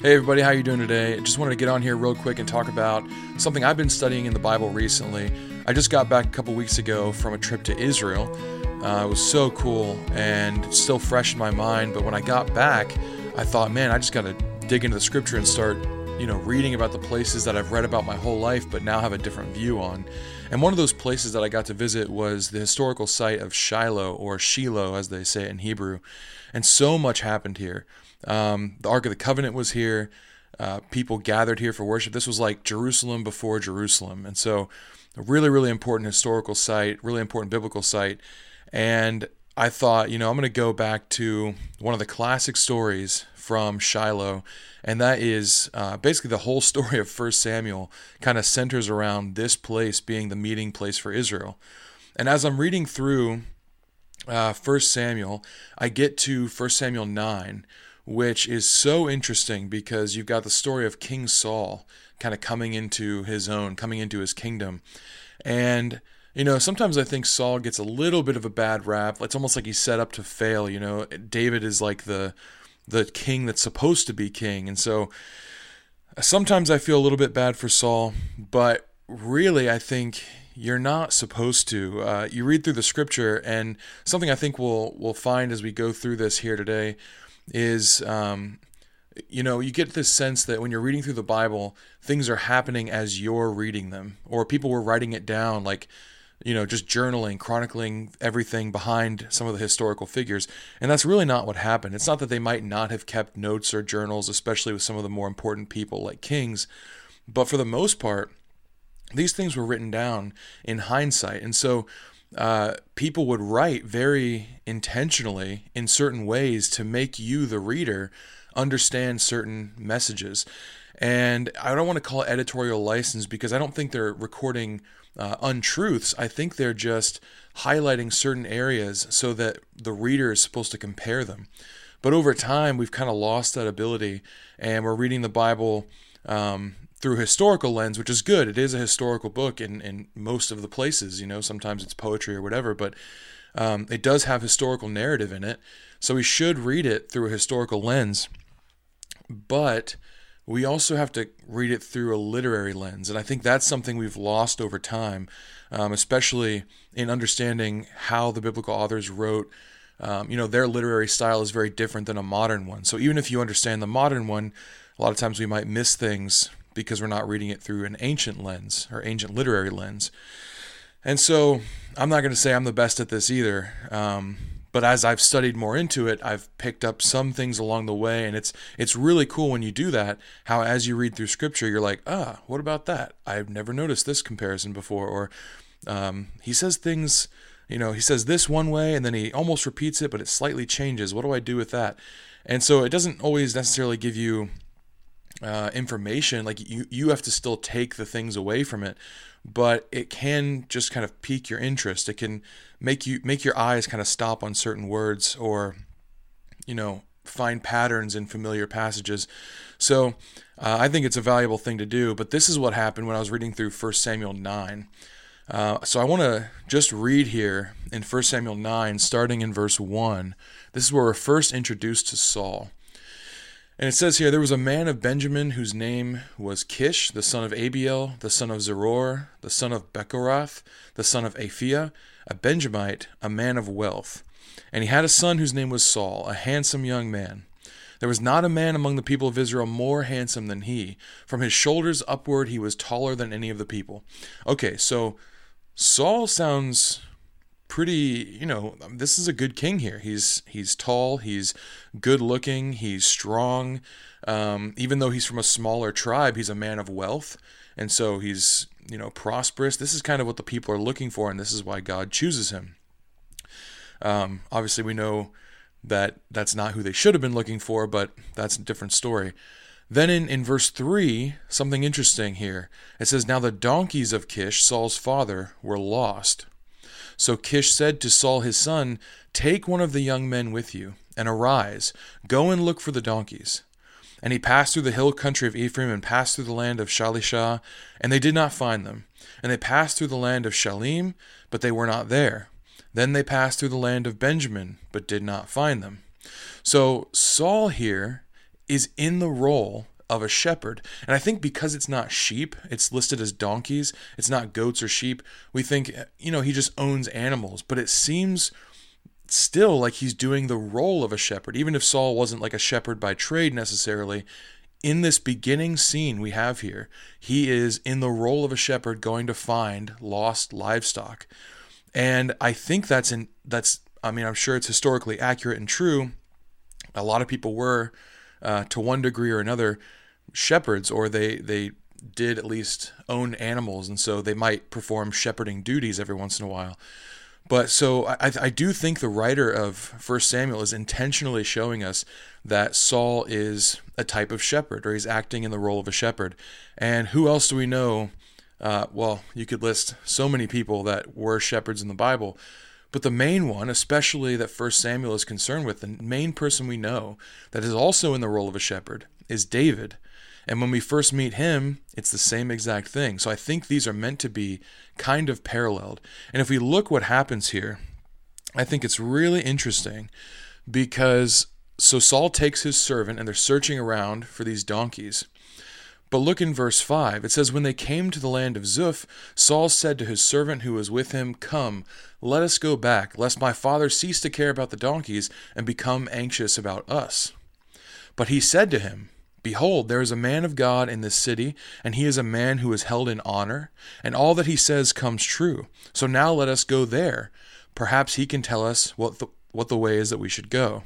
Hey everybody, how you doing today? I just wanted to get on here real quick and talk about something I've been studying in the Bible recently. I just got back a couple weeks ago from a trip to Israel. Uh, it was so cool and still fresh in my mind. But when I got back, I thought, man, I just got to dig into the scripture and start, you know, reading about the places that I've read about my whole life, but now have a different view on. And one of those places that I got to visit was the historical site of Shiloh, or Shiloh, as they say it in Hebrew. And so much happened here. Um, the Ark of the Covenant was here. Uh, people gathered here for worship. This was like Jerusalem before Jerusalem. And so, a really, really important historical site, really important biblical site. And I thought, you know, I'm going to go back to one of the classic stories from Shiloh, and that is uh, basically the whole story of First Samuel kind of centers around this place being the meeting place for Israel. And as I'm reading through uh, First Samuel, I get to First Samuel 9, which is so interesting because you've got the story of King Saul kind of coming into his own, coming into his kingdom. And, you know, sometimes I think Saul gets a little bit of a bad rap. It's almost like he's set up to fail, you know. David is like the the king that's supposed to be king. And so sometimes I feel a little bit bad for Saul, but really I think you're not supposed to. Uh, you read through the scripture, and something I think we'll we'll find as we go through this here today is um, you know you get this sense that when you're reading through the bible things are happening as you're reading them or people were writing it down like you know just journaling chronicling everything behind some of the historical figures. And that's really not what happened. It's not that they might not have kept notes or journals especially with some of the more important people like kings. But for the most part these things were written down in hindsight. And so uh, people would write very intentionally in certain ways to make you, the reader, understand certain messages. And I don't want to call it editorial license because I don't think they're recording uh, untruths. I think they're just highlighting certain areas so that the reader is supposed to compare them. But over time, we've kind of lost that ability, and we're reading the Bible um, through historical lens, which is good. It is a historical book in, in most of the places. You know, sometimes it's poetry or whatever, but um, it does have historical narrative in it. So we should read it through a historical lens. But we also have to read it through a literary lens. And I think that's something we've lost over time, um, especially in understanding how the biblical authors wrote. Um, you know, their literary style is very different than a modern one. So even if you understand the modern one, a lot of times we might miss things because we're not reading it through an ancient lens or ancient literary lens. And so I'm not going to say I'm the best at this either. Um, but as I've studied more into it, I've picked up some things along the way, and it's it's really cool when you do that. How as you read through Scripture, you're like, ah, what about that? I've never noticed this comparison before. Or um, he says things, you know, he says this one way, and then he almost repeats it, but it slightly changes. What do I do with that? And so it doesn't always necessarily give you uh, information like you you have to still take the things away from it but it can just kind of pique your interest. It can make you make your eyes kind of stop on certain words or you know find patterns in familiar passages. So uh, i think it's a valuable thing to do but this is what happened when i was reading through 1 samuel 9 uh, so i want to just read here in 1 samuel 9 starting in verse 1 this is where we're first introduced to saul and it says here there was a man of Benjamin whose name was Kish, the son of Abiel, the son of Zeror, the son of Bechorath, the son of Aphiah, a Benjamite, a man of wealth. And he had a son whose name was Saul, a handsome young man. There was not a man among the people of Israel more handsome than he. From his shoulders upward, he was taller than any of the people. Okay, so Saul sounds pretty you know this is a good king here. He's he's tall he's good looking he's strong. Um, even though he's from a smaller tribe he's a man of wealth. And so he's you know prosperous. This is kind of what the people are looking for and this is why god chooses him. Um, obviously we know that that's not who they should have been looking for but that's a different story. Then in, in verse 3 something interesting here. It says now the donkeys of kish saul's father were lost so Kish said to Saul his son, Take one of the young men with you, and arise, go and look for the donkeys. And he passed through the hill country of Ephraim and passed through the land of Shalishah, and they did not find them. And they passed through the land of Shalim, but they were not there. Then they passed through the land of Benjamin, but did not find them. So Saul here is in the role of a shepherd. And I think because it's not sheep, it's listed as donkeys, it's not goats or sheep, we think, you know, he just owns animals. But it seems still like he's doing the role of a shepherd, even if Saul wasn't like a shepherd by trade necessarily. In this beginning scene we have here, he is in the role of a shepherd going to find lost livestock. And I think that's in that's I mean, I'm sure it's historically accurate and true. A lot of people were uh, to one degree or another shepherds or they they did at least own animals and so they might perform shepherding duties every once in a while but so I, I do think the writer of First Samuel is intentionally showing us that Saul is a type of shepherd, or he's acting in the role of a shepherd. And who else do we know? Uh, well, you could list so many people that were shepherds in the Bible, but the main one, especially that First Samuel is concerned with, the main person we know that is also in the role of a shepherd is David. And when we first meet him, it's the same exact thing. So I think these are meant to be kind of paralleled. And if we look what happens here, I think it's really interesting because so Saul takes his servant and they're searching around for these donkeys. But look in verse 5. It says, When they came to the land of Zuph, Saul said to his servant who was with him, Come, let us go back, lest my father cease to care about the donkeys and become anxious about us. But he said to him, Behold, there is a man of God in this city, and he is a man who is held in honor, and all that he says comes true. So now let us go there. Perhaps he can tell us what the, what the way is that we should go.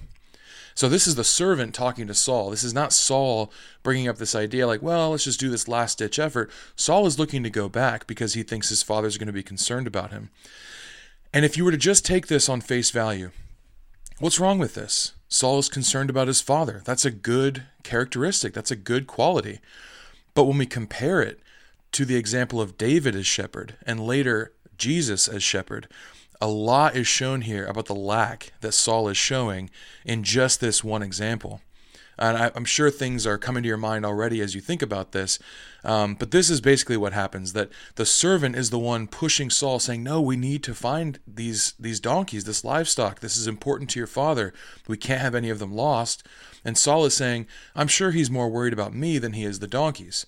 So this is the servant talking to Saul. This is not Saul bringing up this idea like, well, let's just do this last ditch effort. Saul is looking to go back because he thinks his father's going to be concerned about him. And if you were to just take this on face value, what's wrong with this? Saul is concerned about his father. That's a good characteristic, that's a good quality. But when we compare it to the example of David as shepherd and later Jesus as shepherd, a lot is shown here about the lack that Saul is showing in just this one example. And I, am sure things are coming to your mind already as you think about this. Um, but this is basically what happens: that the servant is the one pushing Saul, saying, "No, we need to find these these donkeys, this livestock. This is important to your father. We can't have any of them lost." And Saul is saying, "I'm sure he's more worried about me than he is the donkeys."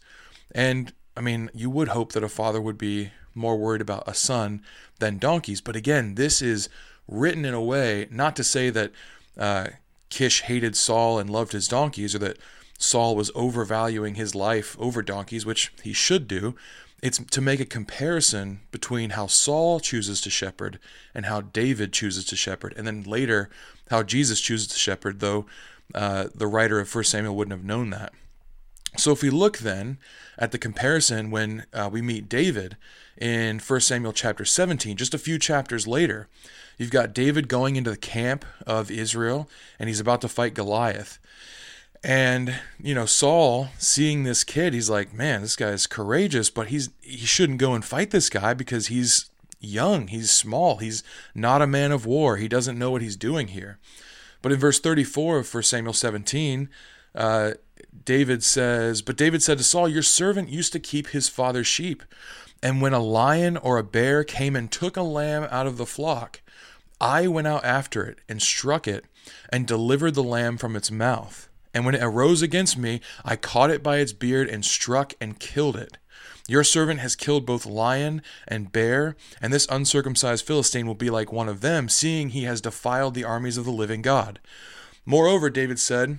And I mean, you would hope that a father would be more worried about a son than donkeys. But again, this is written in a way not to say that. Uh, Kish hated Saul and loved his donkeys, or that Saul was overvaluing his life over donkeys, which he should do. It's to make a comparison between how Saul chooses to shepherd and how David chooses to shepherd, and then later how Jesus chooses to shepherd, though uh, the writer of 1 Samuel wouldn't have known that. So if we look then at the comparison when uh, we meet David in 1 Samuel chapter 17, just a few chapters later, You've got David going into the camp of Israel and he's about to fight Goliath. And, you know, Saul seeing this kid, he's like, man, this guy is courageous, but he's he shouldn't go and fight this guy because he's young, he's small, he's not a man of war. He doesn't know what he's doing here. But in verse 34 of 1 Samuel 17, uh, David says, But David said to Saul, Your servant used to keep his father's sheep. And when a lion or a bear came and took a lamb out of the flock, I went out after it and struck it and delivered the lamb from its mouth. And when it arose against me, I caught it by its beard and struck and killed it. Your servant has killed both lion and bear, and this uncircumcised Philistine will be like one of them, seeing he has defiled the armies of the living God. Moreover, David said,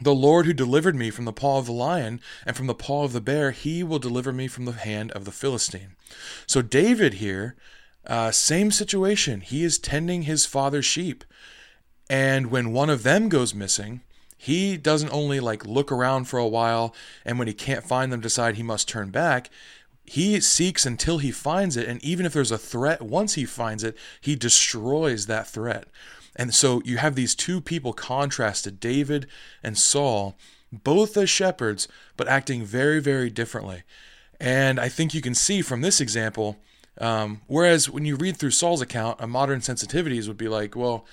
The Lord who delivered me from the paw of the lion and from the paw of the bear, he will deliver me from the hand of the Philistine. So David here uh, same situation. He is tending his father's sheep. And when one of them goes missing, he doesn't only like look around for a while and when he can't find them decide he must turn back. He seeks until he finds it. And even if there's a threat, once he finds it, he destroys that threat. And so you have these two people contrasted David and Saul, both as shepherds, but acting very, very differently. And I think you can see from this example um, whereas when you read through Saul's account, a modern sensitivities would be like, well,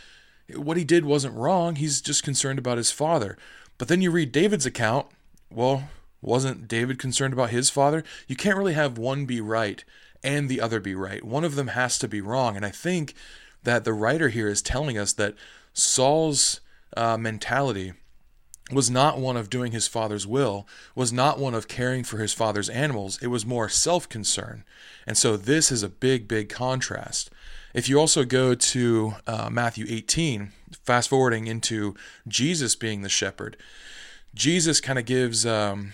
what he did wasn't wrong. He's just concerned about his father. But then you read David's account, well, wasn't David concerned about his father? You can't really have one be right and the other be right. One of them has to be wrong. And I think that the writer here is telling us that Saul's uh, mentality was not one of doing his father's will, was not one of caring for his father's animals. It was more self concern. And so this is a big, big contrast. If you also go to uh, Matthew 18, fast forwarding into Jesus being the shepherd, Jesus kind of gives, um,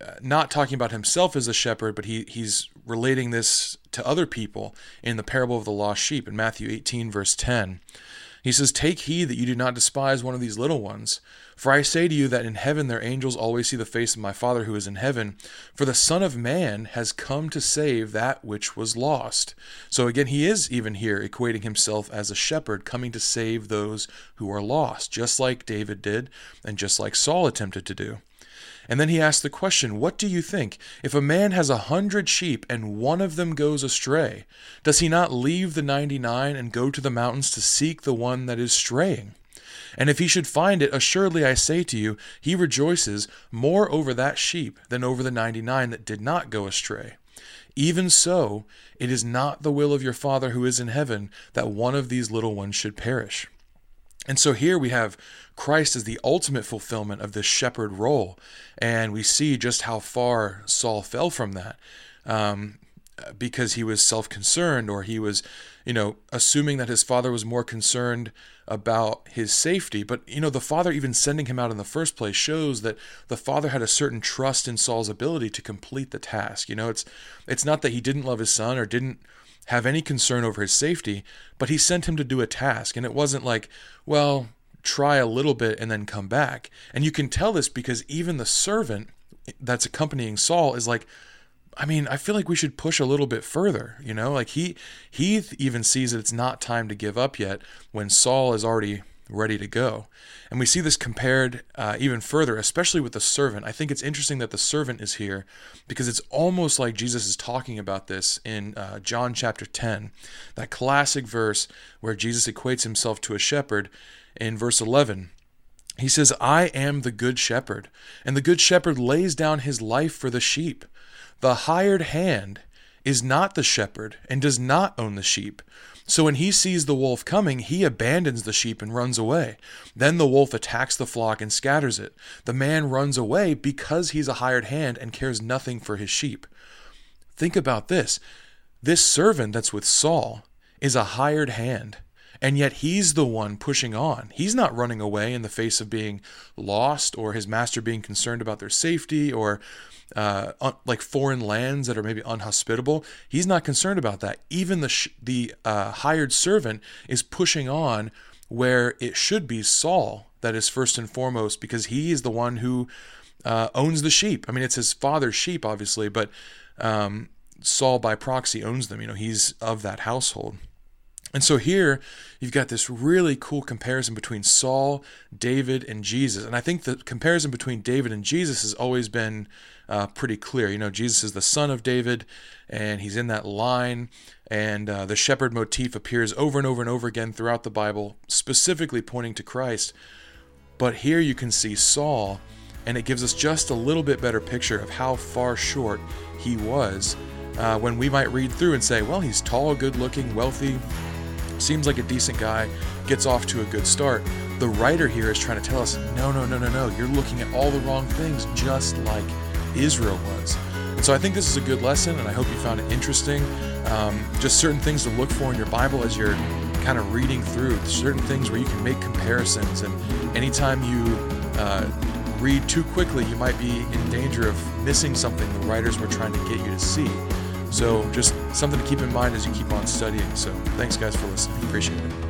uh, not talking about himself as a shepherd, but he, he's relating this to other people in the parable of the lost sheep in Matthew 18, verse 10. He says, Take heed that you do not despise one of these little ones. For I say to you that in heaven their angels always see the face of my Father who is in heaven. For the Son of Man has come to save that which was lost. So again, he is even here equating himself as a shepherd coming to save those who are lost, just like David did and just like Saul attempted to do. And then he asked the question, What do you think? If a man has a hundred sheep and one of them goes astray, does he not leave the ninety nine and go to the mountains to seek the one that is straying? And if he should find it, assuredly I say to you, he rejoices more over that sheep than over the ninety nine that did not go astray. Even so, it is not the will of your Father who is in heaven that one of these little ones should perish. And so here we have Christ as the ultimate fulfillment of this shepherd role. And we see just how far Saul fell from that um, because he was self concerned or he was, you know, assuming that his father was more concerned about his safety. But, you know, the father even sending him out in the first place shows that the father had a certain trust in Saul's ability to complete the task. You know, it's it's not that he didn't love his son or didn't have any concern over his safety, but he sent him to do a task. And it wasn't like, well, try a little bit and then come back. And you can tell this because even the servant that's accompanying Saul is like, I mean, I feel like we should push a little bit further, you know? Like he he even sees that it's not time to give up yet when Saul is already ready to go. And we see this compared uh, even further, especially with the servant. I think it's interesting that the servant is here because it's almost like Jesus is talking about this in uh, John chapter 10, that classic verse where Jesus equates himself to a shepherd in verse 11. He says, I am the good shepherd, and the good shepherd lays down his life for the sheep. The hired hand is not the shepherd and does not own the sheep. So when he sees the wolf coming, he abandons the sheep and runs away. Then the wolf attacks the flock and scatters it. The man runs away because he's a hired hand and cares nothing for his sheep. Think about this this servant that's with Saul is a hired hand. And yet he's the one pushing on. He's not running away in the face of being lost or his master being concerned about their safety or uh, like foreign lands that are maybe unhospitable. He's not concerned about that. Even the sh- the uh, hired servant is pushing on where it should be Saul that is first and foremost because he is the one who uh, owns the sheep. I mean, it's his father's sheep, obviously, but um, Saul by proxy owns them. You know, he's of that household. And so here you've got this really cool comparison between Saul, David, and Jesus. And I think the comparison between David and Jesus has always been uh, pretty clear. You know, Jesus is the son of David, and he's in that line. And uh, the shepherd motif appears over and over and over again throughout the Bible, specifically pointing to Christ. But here you can see Saul, and it gives us just a little bit better picture of how far short he was. Uh, when we might read through and say, well, he's tall, good looking, wealthy, seems like a decent guy, gets off to a good start. The writer here is trying to tell us, no, no, no, no, no, you're looking at all the wrong things, just like Israel was. And so I think this is a good lesson, and I hope you found it interesting. Um, just certain things to look for in your Bible as you're kind of reading through, certain things where you can make comparisons. And anytime you uh, read too quickly, you might be in danger of missing something the writers were trying to get you to see. So just something to keep in mind as you keep on studying. So thanks, guys, for listening. Appreciate it.